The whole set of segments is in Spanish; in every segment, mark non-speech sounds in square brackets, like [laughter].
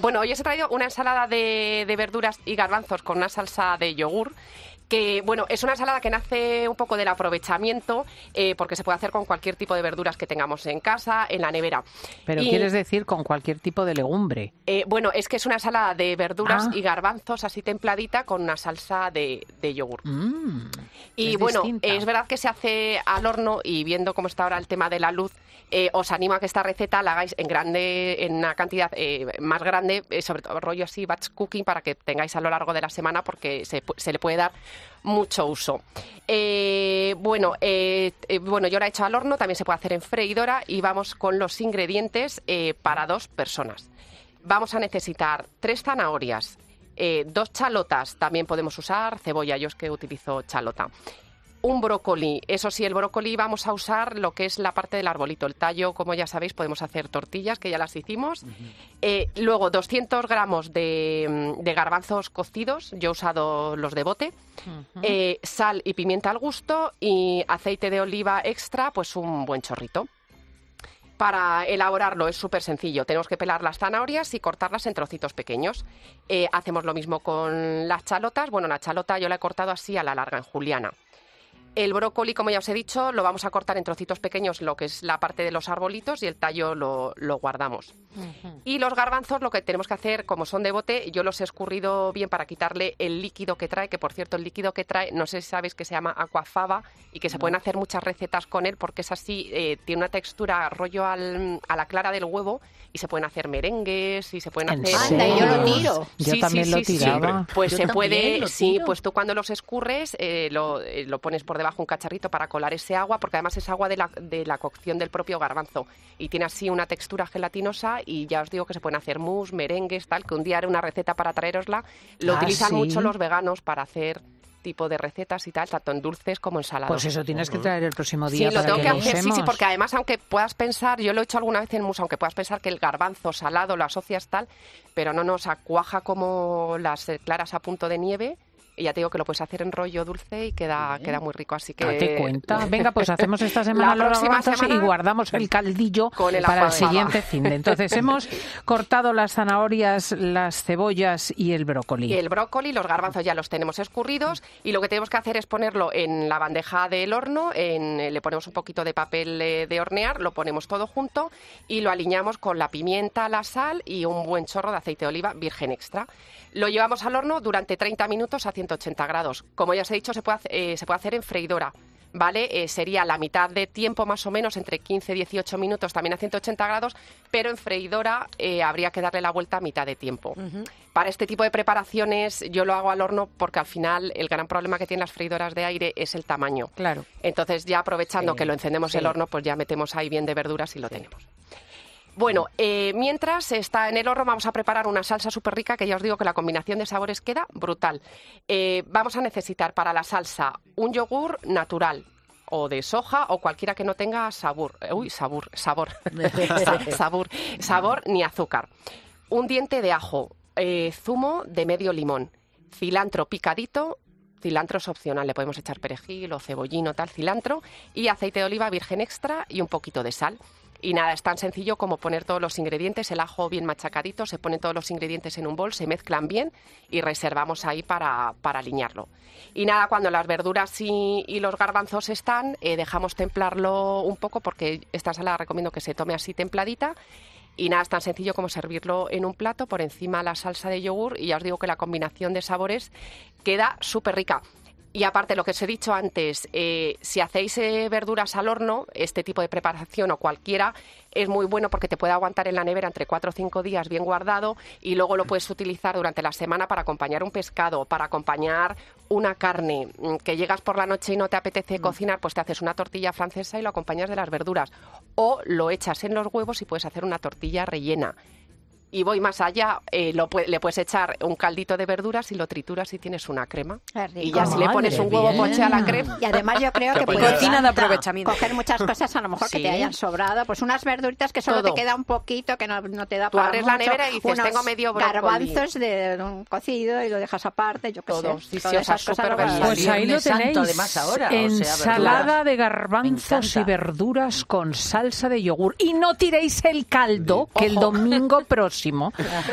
Bueno, hoy os he traído una ensalada de, de verduras y garbanzos con una salsa de yogur que bueno, es una ensalada que nace un poco del aprovechamiento, eh, porque se puede hacer con cualquier tipo de verduras que tengamos en casa, en la nevera. Pero Y, quieres decir con cualquier tipo de legumbre. eh, bueno, es que es una ensalada de verduras Ah. y garbanzos así templadita con una salsa de, de yogur. Mm, Y es bueno, distinta. es verdad que se hace al horno y viendo cómo está ahora el tema de la luz, eh, os animo a que esta receta la hagáis en grande, en una cantidad eh, más grande, sobre todo rollo así batch cooking para que tengáis a lo largo de la semana porque se, se le puede dar mucho uso. Eh, bueno, eh, eh, bueno, yo la he hecho al horno, también se puede hacer en freidora y vamos con los ingredientes para dos personas. Vamos a necesitar tres zanahorias, dos chalotas, también podemos usar cebolla, yo es que utilizo chalota. Un brócoli, eso sí, el brócoli vamos a usar lo que es la parte del arbolito, el tallo, como ya sabéis, podemos hacer tortillas, que ya las hicimos. Eh, luego, 200 gramos de, mm, de garbanzos cocidos, yo he usado los de bote. Eh, sal y pimienta al gusto y aceite de oliva extra, pues un buen chorrito. Para elaborarlo es súper sencillo. Tenemos que pelar las zanahorias y cortarlas en trocitos pequeños. Eh, hacemos lo mismo con las chalotas. Bueno, la chalota yo la he cortado así a la larga, en juliana. El brócoli, como ya os he dicho, lo vamos a cortar en trocitos pequeños, lo que es la parte de los arbolitos, y el tallo lo, lo guardamos. Y los garbanzos, lo que tenemos que hacer, como son de bote, yo los he escurrido bien para quitarle el líquido que trae, que por cierto, el líquido que trae, no sé si sabéis que se llama aquafaba y que se pueden hacer muchas recetas con él porque es así, eh, tiene una textura rollo al- a la clara del huevo y se pueden hacer merengues y se pueden ¿En hacer... Anda, y yo lo tiro. Yo Sí, también sí, lo sí, tiraba. Pues Yo se puede, sí, pues tú cuando los escurres eh, lo, eh, lo pones por debajo un cacharrito para colar ese agua, porque además es agua de la, de la cocción del propio garbanzo y tiene así una textura gelatinosa y ya os digo que se pueden hacer mousse, merengues, tal, que un día haré una receta para traerosla. Lo Ah, utilizan ¿sí? mucho los veganos para hacer tipo de recetas y tal, tanto en dulces como en salados. Pues eso tienes que traer el próximo Sí, día lo para tengo que, que lo hacer, sí, sí, porque además, aunque puedas pensar, yo lo he hecho alguna vez en mousse, aunque puedas pensar que el garbanzo salado lo asocias tal, pero no nos acuaja como las eh, claras a punto de nieve. Y ya te digo que lo puedes hacer en rollo dulce y queda, queda muy rico, así que... Date cuenta. Venga, pues hacemos esta [laughs] semana La próxima y guardamos el caldillo [laughs] con el para el siguiente fin de. Entonces [laughs] hemos cortado las zanahorias, las cebollas y el brócoli. El brócoli, los garbanzos ya los tenemos escurridos y lo que tenemos que hacer es ponerlo en la bandeja del horno, en- eh, le ponemos un poquito de papel eh, de hornear, lo ponemos todo junto y lo aliñamos con la pimienta, la sal y un buen chorro de aceite de oliva virgen extra. Lo llevamos al horno durante 30 minutos a 180 grados. Como ya os he dicho, se puede, eh, se puede hacer en freidora. ¿Vale? Eh, sería la mitad de tiempo más o menos, entre 15 y 18 minutos, también a 180 grados, pero en freidora eh, habría que darle la vuelta a mitad de tiempo. Para este tipo de preparaciones yo lo hago al horno porque al final el gran problema que tienen las freidoras de aire es el tamaño. Claro. Entonces ya aprovechando Sí, que lo encendemos sí. el horno, pues ya metemos ahí bien de verduras y lo tenemos. Bueno, eh, mientras está en el horno vamos a preparar una salsa súper rica que ya os digo que la combinación de sabores queda brutal. Eh, vamos a necesitar para la salsa un yogur natural o de soja o cualquiera que no tenga sabor. Uy, sabor, sabor. [laughs] Sa- sabor, sabor ni azúcar. Un diente de ajo, eh, zumo de medio limón, cilantro picadito, cilantro es opcional, le podemos echar perejil o cebollino, tal, cilantro, y aceite de oliva virgen extra y un poquito de sal. Y nada, es tan sencillo como poner todos los ingredientes, el ajo bien machacadito, se ponen todos los ingredientes en un bol, se mezclan bien y reservamos ahí para, para aliñarlo. Y nada, cuando las verduras y, los garbanzos están, eh, dejamos templarlo un poco porque esta ensalada recomiendo que se tome así templadita. Y nada, es tan sencillo como servirlo en un plato, por encima la salsa de yogur y ya os digo que la combinación de sabores queda súper rica. Y aparte, lo que os he dicho antes, eh, si hacéis eh, verduras al horno, este tipo de preparación o cualquiera, es muy bueno porque te puede aguantar en la nevera entre 4 o 5 días bien guardado y luego lo puedes utilizar durante la semana para acompañar un pescado, para acompañar una carne, mm, que llegas por la noche y no te apetece cocinar, pues te haces una tortilla francesa y lo acompañas de las verduras. O lo echas en los huevos y puedes hacer una tortilla rellena. Y voy más allá, eh, lo le puedes echar un caldito de verduras y lo trituras y tienes una crema. Y ya si le pones un huevo poche a la crema. Y además yo creo que puedes. Cocina de aprovechamiento. coger muchas cosas a lo mejor que te hayan sobrado, pues unas verduritas que solo Todo. te queda un poquito, que no, no te da Tú para abres la nevera y dices, unos tengo medio brócoli. garbanzos de un cocido y lo dejas aparte, yo qué Todo, sé. todas esas cosas. Pues ahí lo tenéis. además, ahora, o sea, Ensalada de garbanzos y verduras con salsa de yogur. Y no tiréis el caldo, que el domingo próximo [laughs]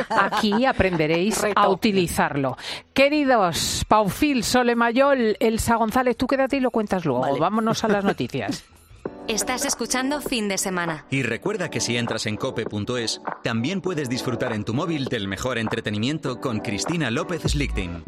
aquí aprenderéis Reto. a utilizarlo. Queridos, Paufil, Solemayol, Elsa González, tú quédate y lo cuentas luego. Vale. Vámonos a las noticias. [laughs] Estás escuchando Fin de Semana. Y recuerda que si entras en cope.es, también puedes disfrutar en tu móvil del mejor entretenimiento con Cristina López Slichting.